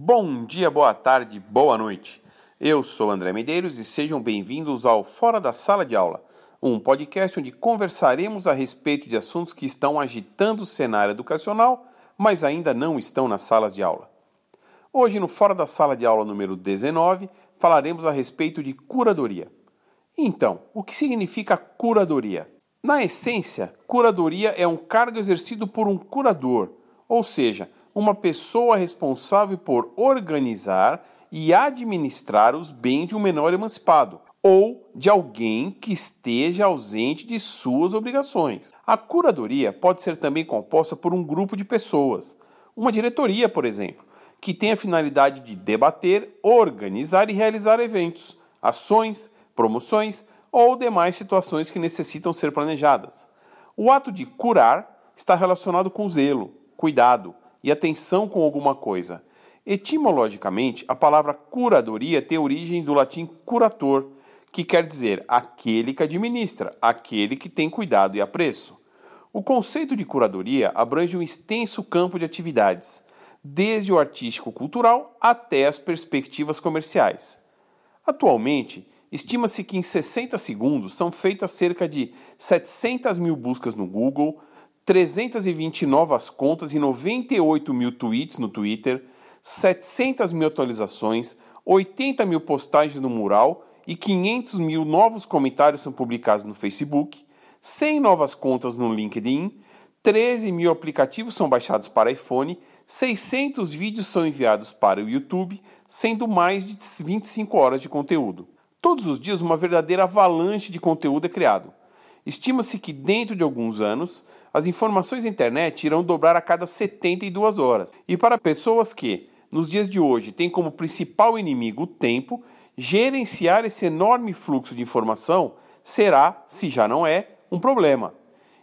Bom dia, boa tarde, boa noite. Eu sou André Medeiros e sejam bem-vindos ao Fora da Sala de Aula, um podcast onde conversaremos a respeito de assuntos que estão agitando o cenário educacional, mas ainda não estão nas salas de aula. Hoje, no Fora da Sala de Aula número 19, falaremos a respeito de curadoria. Então, o que significa curadoria? Na essência, curadoria é um cargo exercido por um curador, ou seja, uma pessoa responsável por organizar e administrar os bens de um menor emancipado ou de alguém que esteja ausente de suas obrigações. A curadoria pode ser também composta por um grupo de pessoas, uma diretoria, por exemplo, que tem a finalidade de debater, organizar e realizar eventos, ações, promoções ou demais situações que necessitam ser planejadas. O ato de curar está relacionado com zelo, cuidado, e atenção com alguma coisa. Etimologicamente, a palavra curadoria tem origem do latim curator, que quer dizer aquele que administra, aquele que tem cuidado e apreço. O conceito de curadoria abrange um extenso campo de atividades, desde o artístico-cultural até as perspectivas comerciais. Atualmente, estima-se que em 60 segundos são feitas cerca de 700 mil buscas no Google, 320 novas contas e 98 mil tweets no Twitter, 700 mil atualizações, 80 mil postagens no mural e 500 mil novos comentários são publicados no Facebook, 100 novas contas no LinkedIn, 13 mil aplicativos são baixados para iPhone, 600 vídeos são enviados para o YouTube, sendo mais de 25 horas de conteúdo. Todos os dias, uma verdadeira avalanche de conteúdo é criado. Estima-se que dentro de alguns anos, as informações da internet irão dobrar a cada 72 horas. E para pessoas que, nos dias de hoje, têm como principal inimigo o tempo, gerenciar esse enorme fluxo de informação será, se já não é, um problema.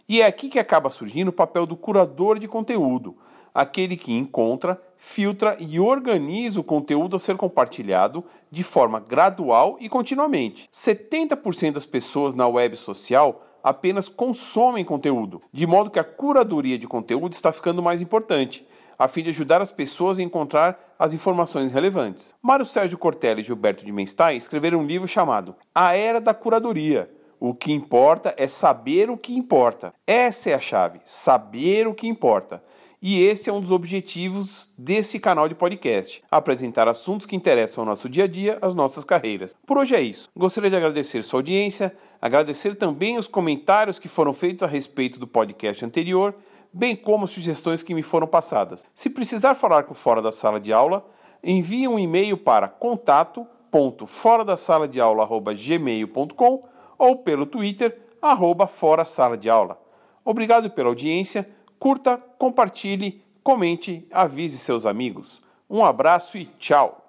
E é aqui que acaba surgindo o papel do curador de conteúdo, aquele que encontra, filtra e organiza o conteúdo a ser compartilhado de forma gradual e continuamente. 70% das pessoas na web social apenas consomem conteúdo, de modo que a curadoria de conteúdo está ficando mais importante, a fim de ajudar as pessoas a encontrar as informações relevantes. Mário Sérgio Cortella e Gilberto de Menstein escreveram um livro chamado A Era da Curadoria. O que importa é saber o que importa. Essa é a chave, saber o que importa. E esse é um dos objetivos desse canal de podcast: apresentar assuntos que interessam ao nosso dia a dia, às nossas carreiras. Por hoje é isso. Gostaria de agradecer sua audiência, agradecer também os comentários que foram feitos a respeito do podcast anterior, bem como sugestões que me foram passadas. Se precisar falar com fora da sala de aula, envie um e-mail para contato.fora-da-sala-de-aula@gmail.com ou pelo Twitter arroba fora sala de aula. Obrigado pela audiência Curta, compartilhe, comente, avise seus amigos. Um abraço e tchau!